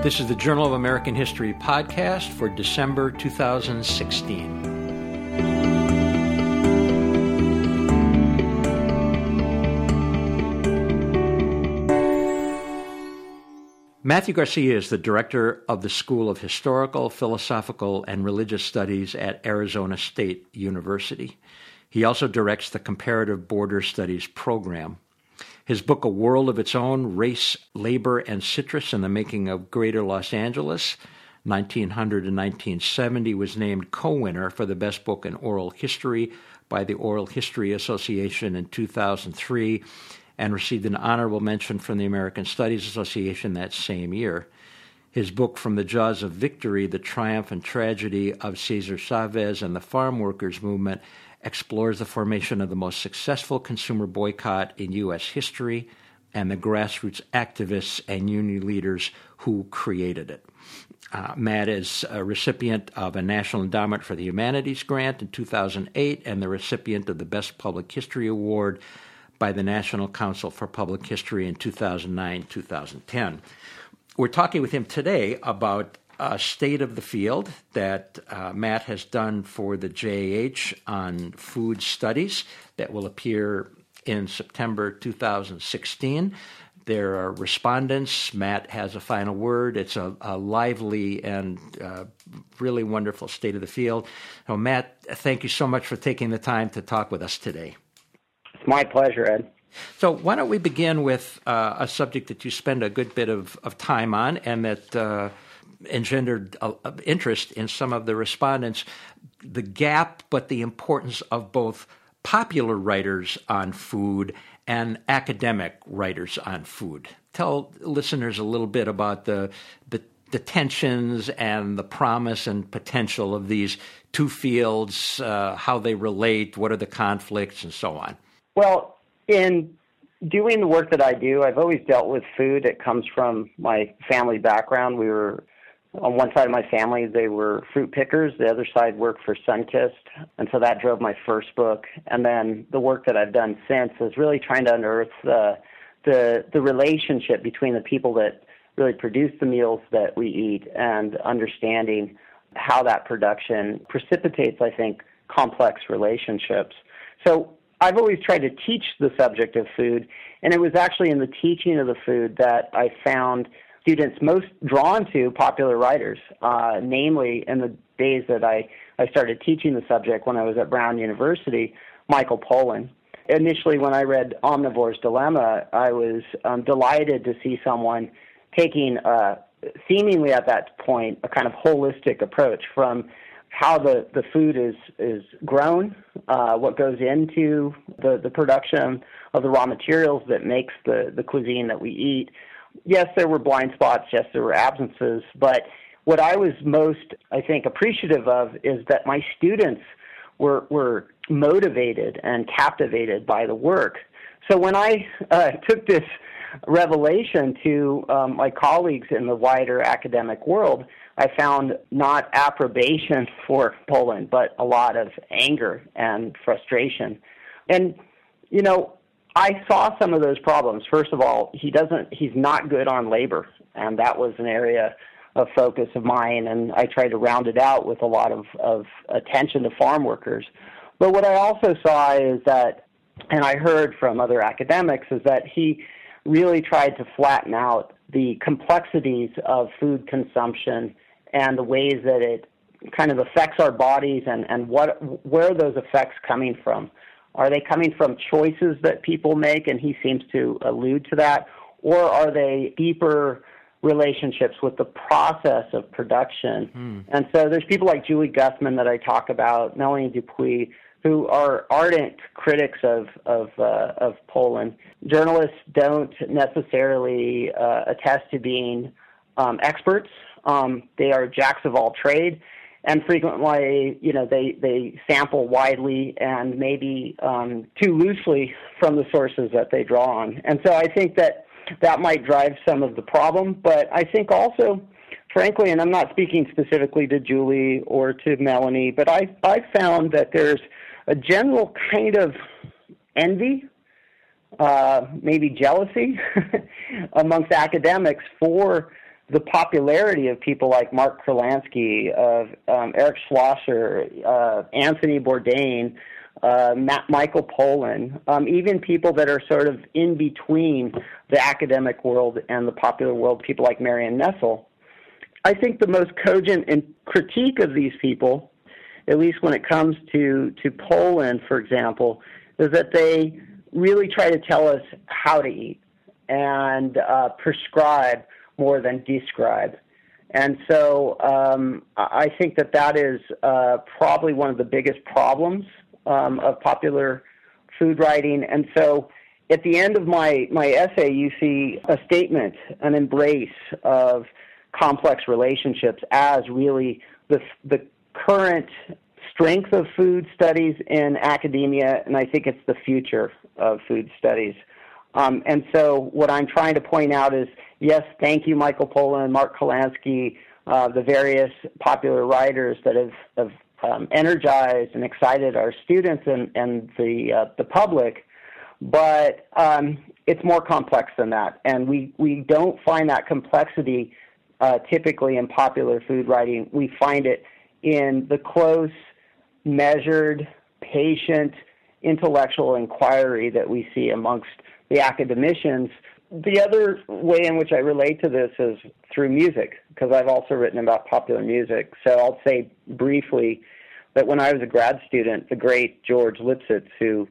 This is the Journal of American History podcast for December 2016. Matthew Garcia is the director of the School of Historical, Philosophical, and Religious Studies at Arizona State University. He also directs the Comparative Border Studies program. His book, A World of Its Own Race, Labor, and Citrus in the Making of Greater Los Angeles, 1900 to 1970, was named co winner for the Best Book in Oral History by the Oral History Association in 2003 and received an honorable mention from the American Studies Association that same year. His book, From the Jaws of Victory The Triumph and Tragedy of Cesar Chavez and the Farm Workers Movement, explores the formation of the most successful consumer boycott in U.S. history and the grassroots activists and union leaders who created it. Uh, Matt is a recipient of a National Endowment for the Humanities grant in 2008 and the recipient of the Best Public History Award by the National Council for Public History in 2009 2010. We're talking with him today about a state of the field that uh, Matt has done for the JAH on food studies that will appear in September 2016. There are respondents. Matt has a final word. It's a, a lively and uh, really wonderful state of the field. So, Matt, thank you so much for taking the time to talk with us today. It's my pleasure, Ed. So, why don't we begin with uh, a subject that you spend a good bit of, of time on and that uh, engendered uh, interest in some of the respondents the gap, but the importance of both popular writers on food and academic writers on food. Tell listeners a little bit about the, the the tensions and the promise and potential of these two fields, uh, how they relate, what are the conflicts, and so on. Well, in doing the work that I do, I've always dealt with food. It comes from my family background. We were on one side of my family, they were fruit pickers. The other side worked for Sunkist, and so that drove my first book. And then the work that I've done since is really trying to unearth the the the relationship between the people that really produce the meals that we eat and understanding how that production precipitates, I think, complex relationships. So I've always tried to teach the subject of food, and it was actually in the teaching of the food that I found students most drawn to popular writers, uh, namely in the days that I, I started teaching the subject when I was at Brown University, Michael Pollan. Initially, when I read Omnivore's Dilemma, I was um, delighted to see someone taking, seemingly at that point, a kind of holistic approach from how the, the food is, is grown, uh, what goes into the, the production of the raw materials that makes the, the cuisine that we eat. Yes, there were blind spots, yes, there were absences, but what I was most, I think, appreciative of is that my students were, were motivated and captivated by the work. So when I uh, took this revelation to um, my colleagues in the wider academic world, I found not approbation for Pollan, but a lot of anger and frustration. And, you know, I saw some of those problems. First of all, he doesn't, he's not good on labor. And that was an area of focus of mine. And I tried to round it out with a lot of, of attention to farm workers. But what I also saw is that, and I heard from other academics, is that he really tried to flatten out the complexities of food consumption and the ways that it kind of affects our bodies and, and what where are those effects coming from? Are they coming from choices that people make and he seems to allude to that? Or are they deeper relationships with the process of production? Mm. And so there's people like Julie Guthman that I talk about, Melanie DuPuis, who are ardent critics of of, uh, of Pollan. Journalists don't necessarily uh, attest to being um, experts um, they are jacks of all trade, and frequently, you know, they they sample widely and maybe um, too loosely from the sources that they draw on. And so I think that that might drive some of the problem. But I think also, frankly, and I'm not speaking specifically to Julie or to Melanie, but I I found that there's a general kind of envy uh, maybe jealousy amongst academics for the popularity of people like Mark Kurlansky, of um, Eric Schlosser, uh, Anthony Bourdain, uh, Matt, Michael Pollan, um, even people that are sort of in between the academic world and the popular world, people like Marion Nestle. I think the most cogent critique of these people, at least when it comes to, to Pollan, for example, is that they really try to tell us how to eat and uh, prescribe more than describe. And so um, I think that that is uh, probably one of the biggest problems um, of popular food writing. And so at the end of my, my essay, you see a statement, an embrace of complex relationships as really the, the current strength of food studies in academia, and I think it's the future of food studies. Um, and so, what I'm trying to point out is yes, thank you, Michael Pollan, Mark Kurlansky, uh, the various popular writers that have, have um, energized and excited our students and, and the, uh, the public. But um, it's more complex than that. And we, we don't find that complexity uh, typically in popular food writing. We find it in the close, measured, patient, intellectual inquiry that we see amongst the academicians. The other way in which I relate to this is through music, because I've also written about popular music. So I'll say briefly that when I was a grad student, the great George Lipsitz, who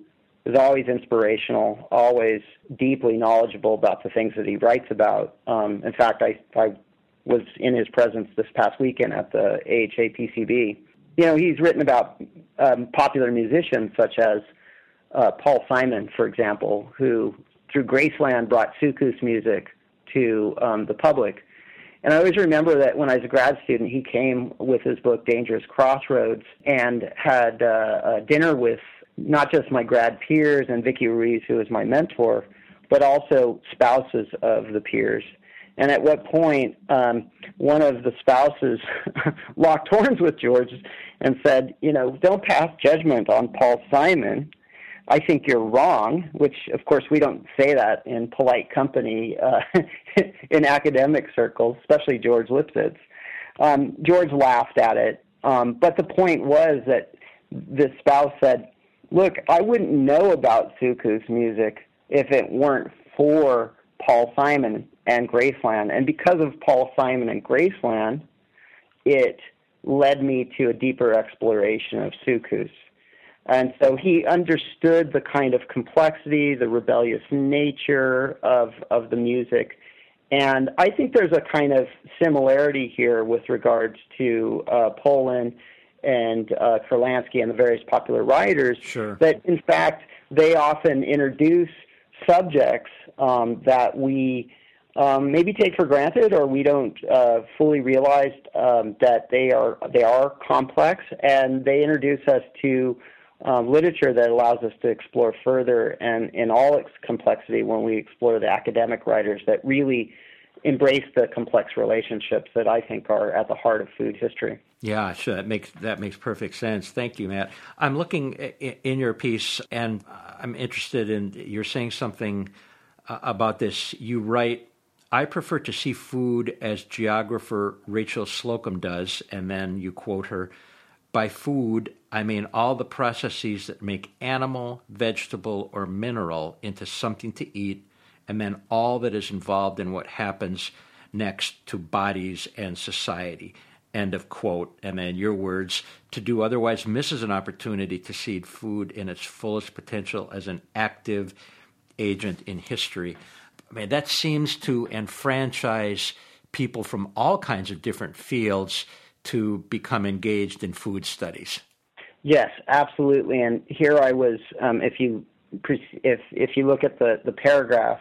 is always inspirational, always deeply knowledgeable about the things that he writes about. Um, in fact, I, I was in his presence this past weekend at the AHA PCB. You know, he's written about um, popular musicians such as uh, Paul Simon, for example, who through Graceland brought soukous music to um, the public. And I always remember that when I was a grad student, he came with his book Dangerous Crossroads and had uh, dinner with not just my grad peers and Vicki Ruiz, who was my mentor, but also spouses of the peers. And at what point um, one of the spouses locked horns with George and said, you know, don't pass judgment on Paul Simon. I think you're wrong, which of course we don't say that in polite company uh, in academic circles, especially George Lipsitz. Um, George laughed at it, um, but the point was that the spouse said, "Look, I wouldn't know about soukous music if it weren't for Paul Simon and Graceland, and because of Paul Simon and Graceland, it led me to a deeper exploration of soukous." And so he understood the kind of complexity, the rebellious nature of, of the music. And I think there's a kind of similarity here with regards to uh, Pollan and uh, Kurlansky and the various popular writers. Sure. That, in fact, they often introduce subjects um, that we um, maybe take for granted or we don't uh, fully realize um, that they are they are complex, and they introduce us to um, literature that allows us to explore further and in all its complexity when we explore the academic writers that really embrace the complex relationships that I think are at the heart of food history. Yeah, sure. That makes that makes perfect sense. Thank you, Matt. I'm looking in your piece, and I'm interested in you're saying something uh, about this. You write, "I prefer to see food as geographer Rachel Slocum does," and then you quote her. By food, I mean all the processes that make animal, vegetable, or mineral into something to eat, and then all that is involved in what happens next to bodies and society. End of quote. And then your words to do otherwise misses an opportunity to see food in its fullest potential as an active agent in history. I mean, that seems to enfranchise people from all kinds of different fields to become engaged in food studies. Yes, absolutely. And here I was. Um, if you if if you look at the the paragraph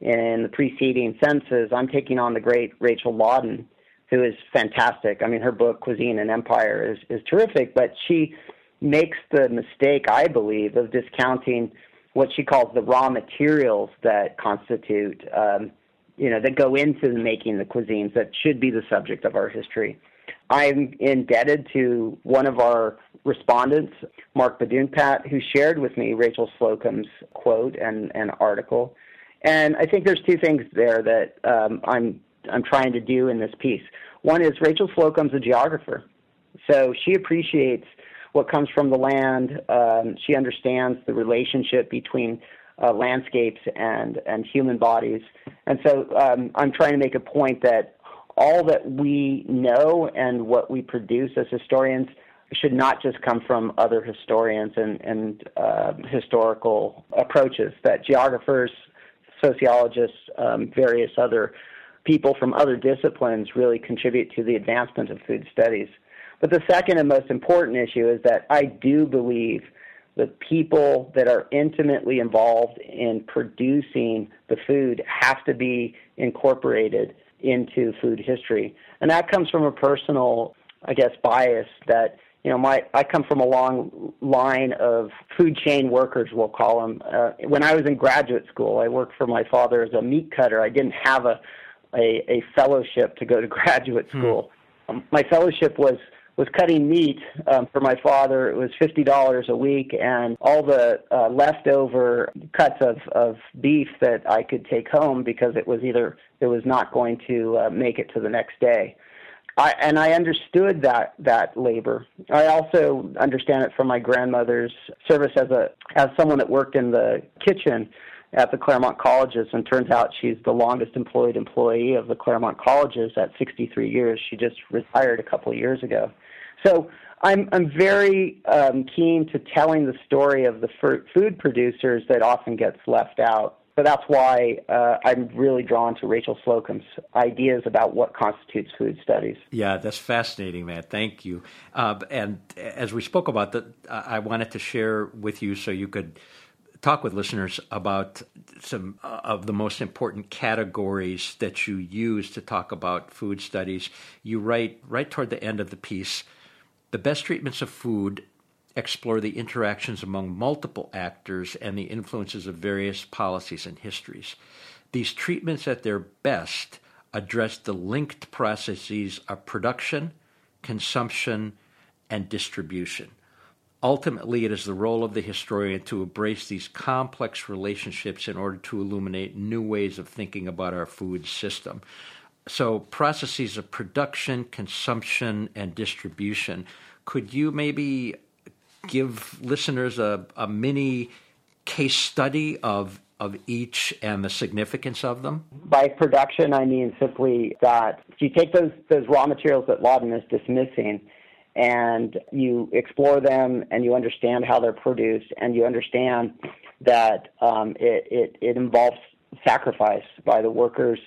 in the preceding sentences, I'm taking on the great Rachel Laudan, who is fantastic. I mean, her book Cuisine and Empire is is terrific, but she makes the mistake, I believe, of discounting what she calls the raw materials that constitute, um, you know, that go into making the cuisines that should be the subject of our history. I'm indebted to one of our respondents, Mark Padoongpatt, who shared with me Rachel Slocum's quote and, and article. And I think there's two things there that um, I'm I'm trying to do in this piece. One is Rachel Slocum's a geographer, so she appreciates what comes from the land. Um, she understands the relationship between uh, landscapes and and human bodies, and so um, I'm trying to make a point that all that we know and what we produce as historians should not just come from other historians and, and uh, historical approaches, that geographers, sociologists, um, various other people from other disciplines really contribute to the advancement of food studies. But the second and most important issue is that I do believe the people that are intimately involved in producing the food have to be incorporated into food history. And that comes from a personal, I guess, bias that you know, my I come from a long line of food chain workers, we'll call them. Uh, when I was in graduate school, I worked for my father as a meat cutter. I didn't have a a, a fellowship to go to graduate hmm. school. Hmm. Um, my fellowship was was cutting meat um, for my father. It was fifty dollars a week, and all the uh, leftover cuts of of beef that I could take home because it was either it was not going to uh, make it to the next day. I, and I understood that that labor. I also understand it from my grandmother's service as a as someone that worked in the kitchen at the Claremont colleges, and turns out she's the longest employed employee of the Claremont colleges at 63 years. She just retired a couple of years ago. So I'm I'm very um, keen to telling the story of the food producers that often gets left out. So that's why uh, I'm really drawn to Rachel Slocum's ideas about what constitutes food studies. Yeah, that's fascinating, Matt. Thank you. Uh, and as we spoke about that, I wanted to share with you so you could talk with listeners about some uh, of the most important categories that you use to talk about food studies. You write right toward the end of the piece the best treatments of food explore the interactions among multiple actors and the influences of various policies and histories. These treatments, at their best, address the linked processes of production, consumption, and distribution. Ultimately, it is the role of the historian to embrace these complex relationships in order to illuminate new ways of thinking about our food system. So, processes of production, consumption, and distribution. Could you maybe give listeners a, a mini case study of of each and the significance of them? By production, I mean simply that if you take those those raw materials that Laudan is dismissing, and you explore them, and you understand how they're produced, and you understand that um, it, it it involves sacrifice by the workers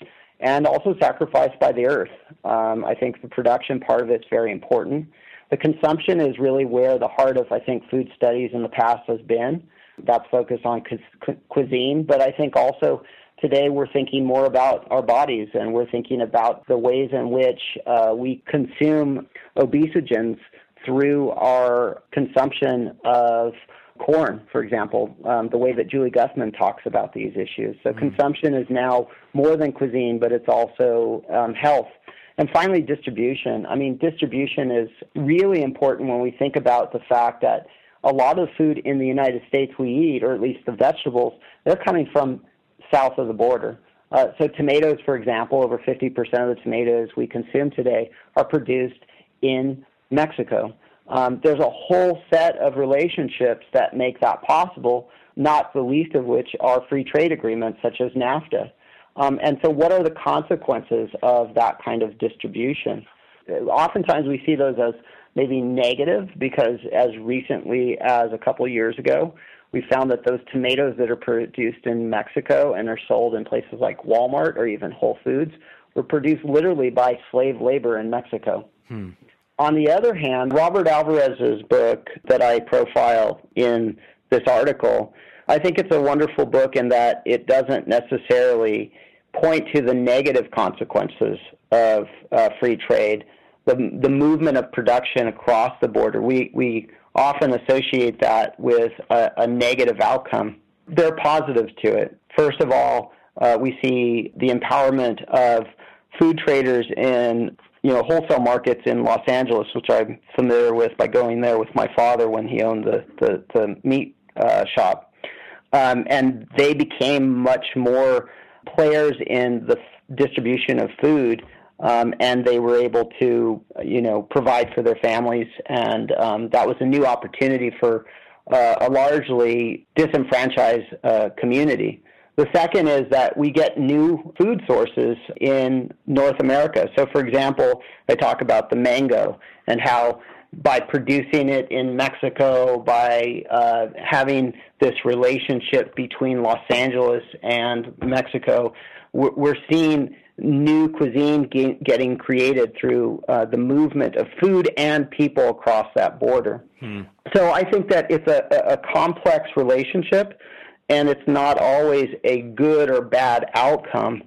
and also sacrifice by the earth. Um, I think the production part of it's very important. The consumption is really where the heart of, I think, food studies in the past has been. That's focused on cu- cuisine, but I think also today we're thinking more about our bodies and we're thinking about the ways in which uh, we consume obesogens through our consumption of corn, for example, um, the way that Julie Guthman talks about these issues. So mm-hmm. consumption is now more than cuisine, but it's also um, health and finally, distribution. I mean, distribution is really important when we think about the fact that a lot of food in the United States we eat, or at least the vegetables, they're coming from south of the border. Uh, so, tomatoes, for example, over 50% of the tomatoes we consume today are produced in Mexico. Um, there's a whole set of relationships that make that possible, not the least of which are free trade agreements such as NAFTA. Um, and so, what are the consequences of that kind of distribution? Oftentimes, we see those as maybe negative because, as recently as a couple years ago, we found that those tomatoes that are produced in Mexico and are sold in places like Walmart or even Whole Foods were produced literally by slave labor in Mexico. Hmm. On the other hand, Robert Alvarez's book that I profile in this article I think it's a wonderful book in that it doesn't necessarily point to the negative consequences of uh, free trade, the, the movement of production across the border. We, we often associate that with a, a negative outcome. There are positives to it. First of all, uh, we see the empowerment of food traders in you know wholesale markets in Los Angeles, which I'm familiar with by going there with my father when he owned the the, the meat uh, shop um, and they became much more players in the distribution of food. Um, and they were able to, you know, provide for their families, and um, that was a new opportunity for uh, a largely disenfranchised uh, community. The second is that we get new food sources in North America. So, for example, I talk about the mango and how by producing it in Mexico, by uh, having this relationship between Los Angeles and Mexico, we're, we're seeing new cuisine getting created through uh, the movement of food and people across that border. Hmm. So I think that it's a, a complex relationship, and it's not always a good or bad outcome.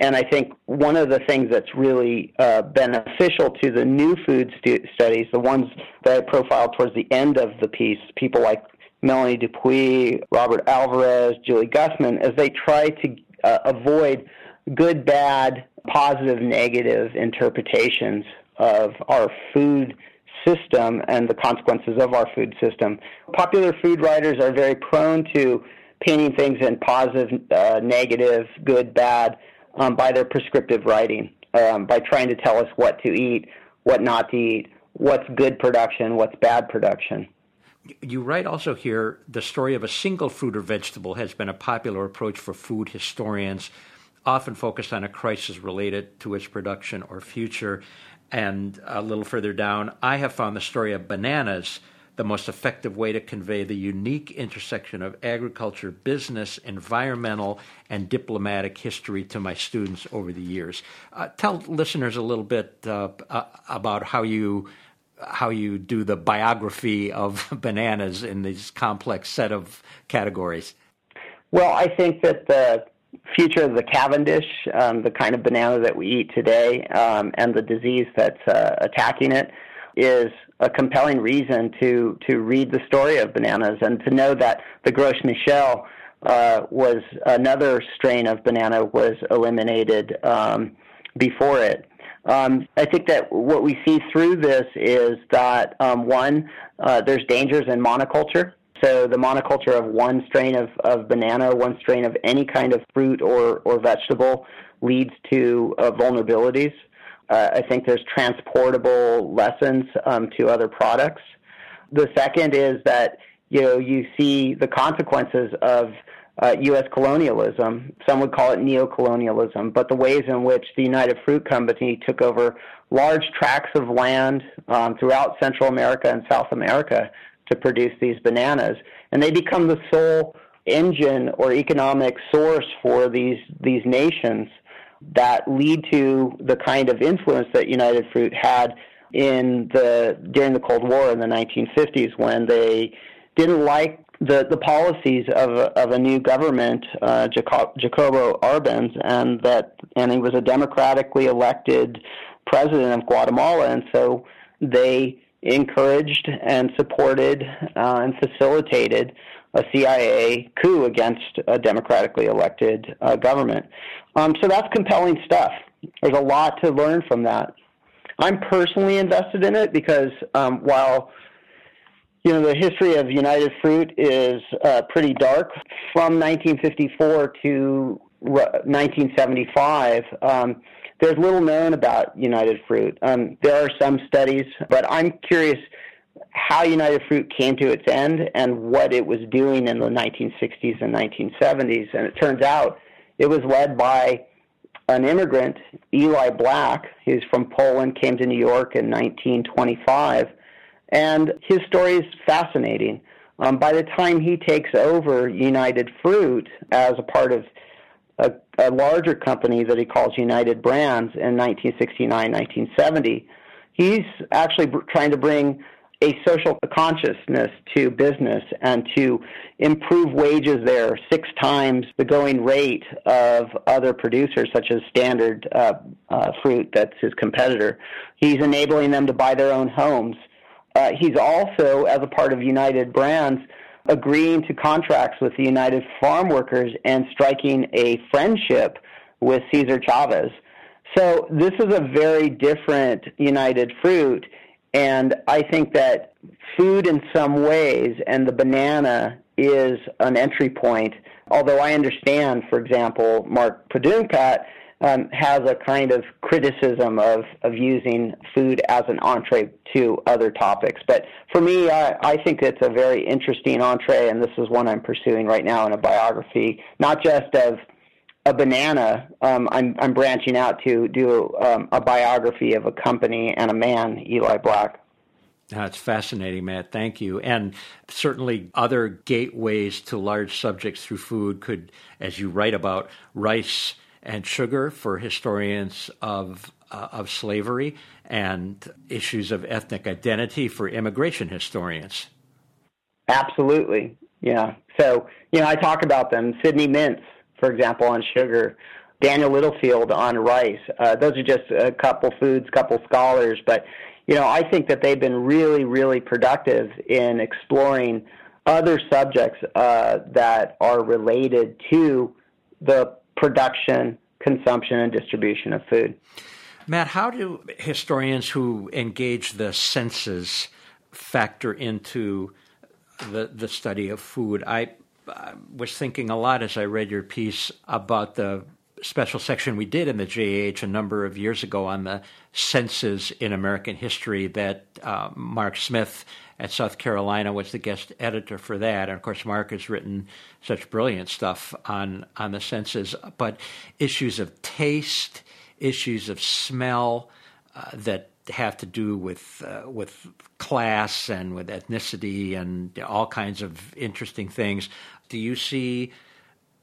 And I think one of the things that's really uh, beneficial to the new food stu- studies, the ones that I profiled towards the end of the piece, people like Melanie DuPuis, Robert Alvarez, Julie Guthman, as they try to uh, avoid good, bad, positive, negative interpretations of our food system and the consequences of our food system. Popular food writers are very prone to painting things in positive, uh, negative, good, bad um, by their prescriptive writing, um, by trying to tell us what to eat, what not to eat, what's good production, what's bad production. You write also here the story of a single fruit or vegetable has been a popular approach for food historians often focused on a crisis related to its production or future. And a little further down, I have found the story of bananas the most effective way to convey the unique intersection of agriculture, business, environmental, and diplomatic history to my students over the years. Uh, tell listeners a little bit uh, uh, about how you how you do the biography of bananas in this complex set of categories. Well, I think that the future of the Cavendish, um, the kind of banana that we eat today, um, and the disease that's uh, attacking it, is a compelling reason to to read the story of bananas and to know that the Gros Michel uh, was another strain of banana was eliminated um, before it. Um, I think that what we see through this is that um, one, uh, there's dangers in monoculture. So the monoculture of one strain of, of banana, one strain of any kind of fruit or, or vegetable leads to uh, vulnerabilities. Uh, I think there's transportable lessons um, to other products. The second is that you know you see the consequences of uh, U.S. colonialism. Some would call it neo-colonialism, but the ways in which the United Fruit Company took over large tracts of land um, throughout Central America and South America to produce these bananas, and they become the sole engine or economic source for these these nations that lead to the kind of influence that United Fruit had in the during the Cold War in the 1950s when they didn't like the, the policies of of a new government, uh, Jacob, Jacobo Arbenz, and that and he was a democratically elected president of Guatemala, and so they encouraged and supported uh, and facilitated a CIA coup against a democratically elected uh, government. Um, so that's compelling stuff. There's a lot to learn from that. I'm personally invested in it because um, while you know the history of United Fruit is uh, pretty dark, from 1954 to 1975. Um, there's little known about United Fruit. Um, there are some studies, but I'm curious how United Fruit came to its end and what it was doing in the 1960s and 1970s. And it turns out it was led by an immigrant, Eli Black. He's from Poland, came to New York in 1925. And his story is fascinating. Um, by the time he takes over United Fruit as a part of a, a larger company that he calls United Brands in 1969, 1970, he's actually br- trying to bring a social consciousness to business and to improve wages there six times the going rate of other producers such as Standard uh, uh, Fruit, that's his competitor. He's enabling them to buy their own homes. Uh, he's also, as a part of United Brands, agreeing to contracts with the United Farm Workers and striking a friendship with Cesar Chavez. So this is a very different United Fruit and I think that food in some ways and the banana is an entry point. Although I understand, for example, Mark Padoongpatt, um, has a kind of criticism of, of using food as an entree to other topics. But for me, I, I think it's a very interesting entree, and this is one I'm pursuing right now in a biography, not just of a banana. Um, I'm, I'm branching out to do um, a biography of a company and a man, Eli Black. That's fascinating, Matt. Thank you. And certainly, other gateways to large subjects through food could, as you write about, rice and sugar for historians of uh, of slavery and issues of ethnic identity for immigration historians. Absolutely, yeah. So you know, I talk about them. Sidney Mintz, for example, on sugar. Daniel Littlefield on rice. Uh, those are just a couple foods, couple scholars, but you know, I think that they've been really, really productive in exploring other subjects uh, that are related to the production, consumption, and distribution of food. Matt, how do historians who engage the senses factor into the the study of food? I, I was thinking a lot as I read your piece about the special section we did in the JH a number of years ago on the senses in American history that uh, Mark Smith at South Carolina was the guest editor for that. And of course, Mark has written such brilliant stuff on, on the senses, but issues of taste, issues of smell uh, that have to do with uh, with class and with ethnicity and all kinds of interesting things. Do you see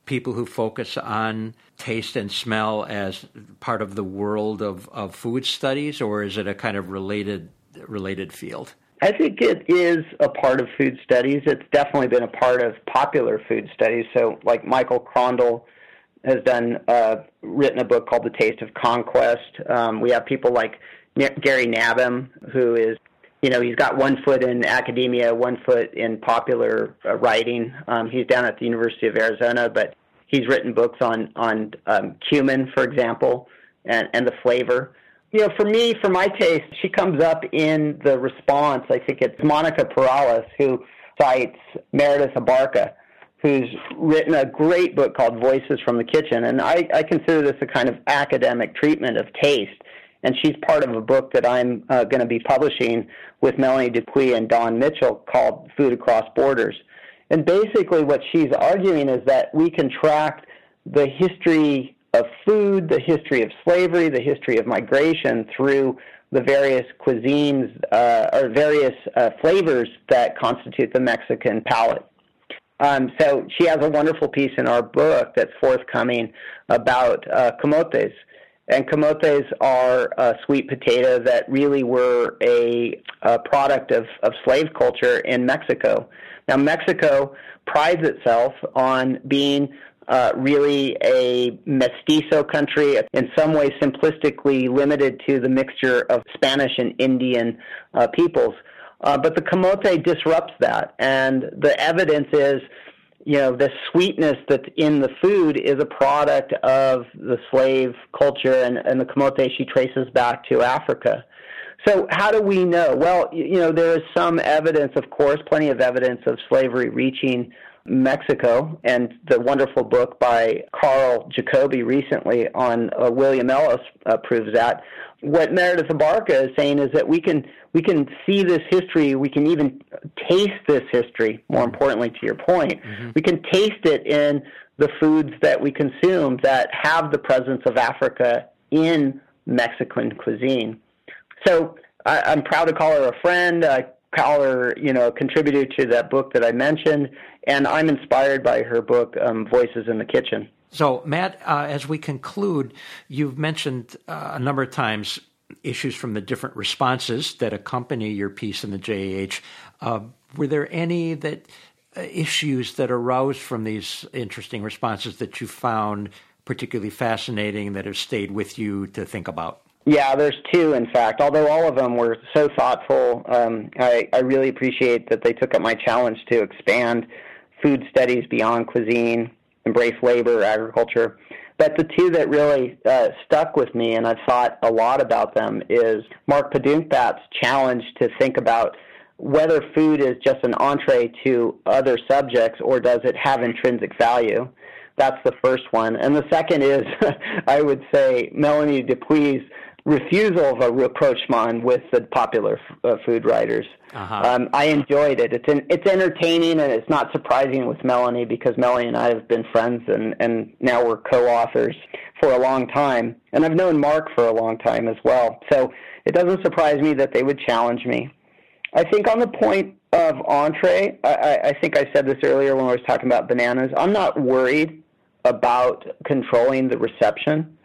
people who focus on taste and smell as part of the world of, of food studies, or is it a kind of related related field? I think it is a part of food studies. It's definitely been a part of popular food studies. So, like Michael Krondl has done, uh, written a book called The Taste of Conquest. Um, we have people like Gary Nabhan, who is you know, he's got one foot in academia, one foot in popular uh, writing. Um, he's down at the University of Arizona, but he's written books on on um, cumin, for example, and and the flavor. You know, for me, for my taste, she comes up in the response. I think it's Monica Perales who cites Meredith Abarca, who's written a great book called Voices from the Kitchen, and I, I consider this a kind of academic treatment of taste and she's part of a book that I'm uh, going to be publishing with Melanie DuPuis and Don Mitchell called Food Across Borders. And basically, what she's arguing is that we can track the history of food, the history of slavery, the history of migration through the various cuisines uh, or various uh, flavors that constitute the Mexican palate. Um, so she has a wonderful piece in our book that's forthcoming about uh, camotes, and camotes are a sweet potato that really were a, a product of, of slave culture in Mexico. Now, Mexico prides itself on being uh, really a mestizo country, in some ways simplistically limited to the mixture of Spanish and Indian uh, peoples. Uh, but the camote disrupts that, and the evidence is you know, the sweetness that's in the food is a product of the slave culture, and, and the camote she traces back to Africa. So, how do we know? Well, you know, there is some evidence, of course, plenty of evidence of slavery reaching Mexico, and the wonderful book by Karl Jacoby recently on uh, William Ellis uh, proves that what Meredith Abarca is saying is that we can we can see this history, we can even taste this history. More importantly, to your point, mm-hmm. we can taste it in the foods that we consume that have the presence of Africa in Mexican cuisine. So I, am proud to call her a friend. I her, you know, a contributor to that book that I mentioned, and I'm inspired by her book, um, Voices in the Kitchen. So, Matt, uh, as we conclude, you've mentioned uh, a number of times issues from the different responses that accompany your piece in the JAH. Uh, were there any that uh, issues that arose from these interesting responses that you found particularly fascinating that have stayed with you to think about? Yeah, there's two, in fact. Although all of them were so thoughtful, um, I, I really appreciate that they took up my challenge to expand food studies beyond cuisine embrace labor, agriculture. But the two that really uh, stuck with me, and I've thought a lot about them, is Mark Padoongpatt's challenge to think about whether food is just an entree to other subjects or does it have intrinsic value. that's the first one. And the second is, I would say, Melanie Dupuis' refusal of a rapprochement with the popular uh, food writers. Uh-huh. Um, I enjoyed it. It's it's entertaining and it's not surprising with Melanie because Melanie and I have been friends and and now we're co-authors for a long time. And I've known Mark for a long time as well. So it doesn't surprise me that they would challenge me. I think on the point of entree, I, I think I said this earlier when I was talking about bananas. I'm not worried about controlling the reception.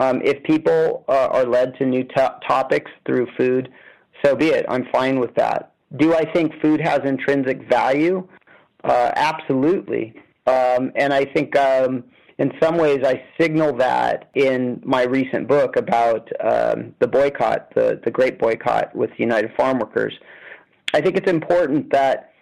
Um, if people uh, are led to new to- topics through food, so be it. I'm fine with that. Do I think food has intrinsic value? Uh, absolutely. Um, and I think um, in some ways I signal that in my recent book about um, the boycott, the, the great boycott with United Farm Workers. I think it's important that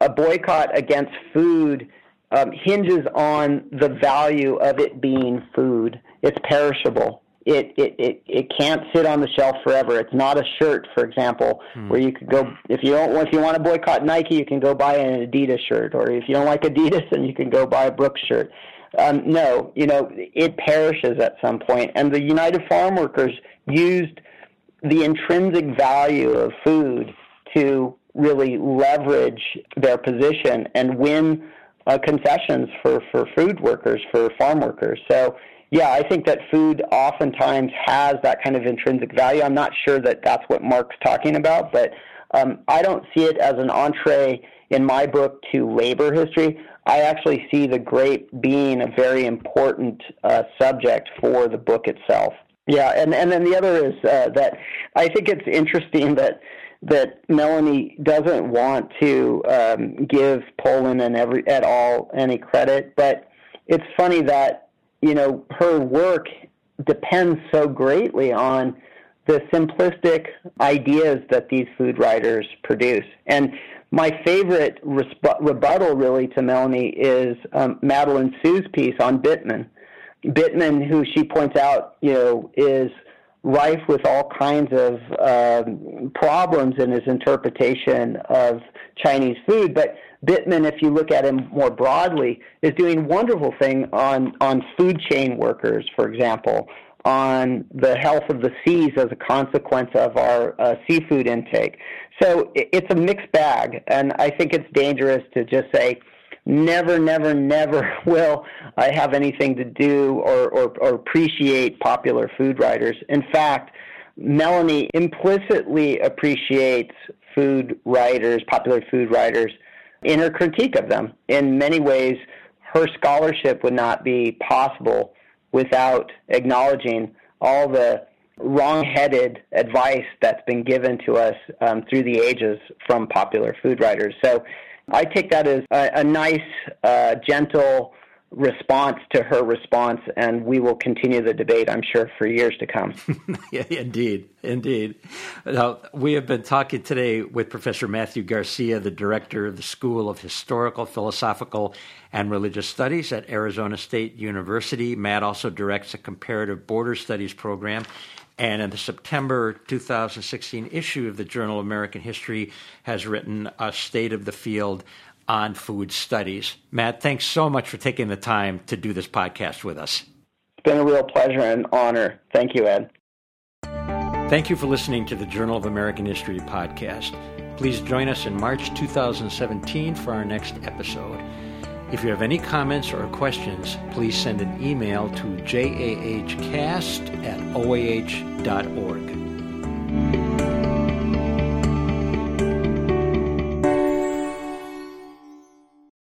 a boycott against food um, hinges on the value of it being food. It's perishable. It, it, it, it can't sit on the shelf forever. It's not a shirt, for example, hmm. where you could go if you don't if you want to boycott Nike, you can go buy an Adidas shirt, or if you don't like Adidas, then you can go buy a Brooks shirt. Um, no, you know it perishes at some point. and the United Farm Workers used the intrinsic value of food to really leverage their position and win uh, concessions for, for food workers, for farm workers. So, yeah, I think that food oftentimes has that kind of intrinsic value. I'm not sure that that's what Mark's talking about, but um, I don't see it as an entree in my book to labor history. I actually see the grape being a very important uh, subject for the book itself. Yeah, and, and then the other is uh, that I think it's interesting that that Melanie doesn't want to um, give Pollan and every at all any credit, but it's funny that you know her work depends so greatly on the simplistic ideas that these food writers produce. And my favorite resp- rebuttal, really, to Melanie is um, Madeline Hsu's piece on Bittman. Bittman, who she points out, you know, is rife with all kinds of um, problems in his interpretation of Chinese food. But Bittman, if you look at him more broadly, is doing wonderful thing on on food chain workers, for example, on the health of the seas as a consequence of our uh, seafood intake. So it's a mixed bag, and I think it's dangerous to just say never, never, never will I have anything to do or, or, or appreciate popular food writers. In fact, Melanie implicitly appreciates food writers, popular food writers, in her critique of them. In many ways, her scholarship would not be possible without acknowledging all the wrong-headed advice that's been given to us um, through the ages from popular food writers. So I take that as a, a nice, uh, gentle response to her response, and we will continue the debate, I'm sure, for years to come. yeah, indeed, indeed. Now, we have been talking today with Professor Matthew Garcia, the director of the School of Historical, Philosophical, and Religious Studies at Arizona State University. Matt also directs a comparative border studies program and in the September 2016 issue of the Journal of American History has written a state of the field on food studies. Matt, thanks so much for taking the time to do this podcast with us. It's been a real pleasure and honor. Thank you, Ed. Thank you for listening to the Journal of American History podcast. Please join us in March 2017 for our next episode. If you have any comments or questions, please send an email to jahcast at oah.org.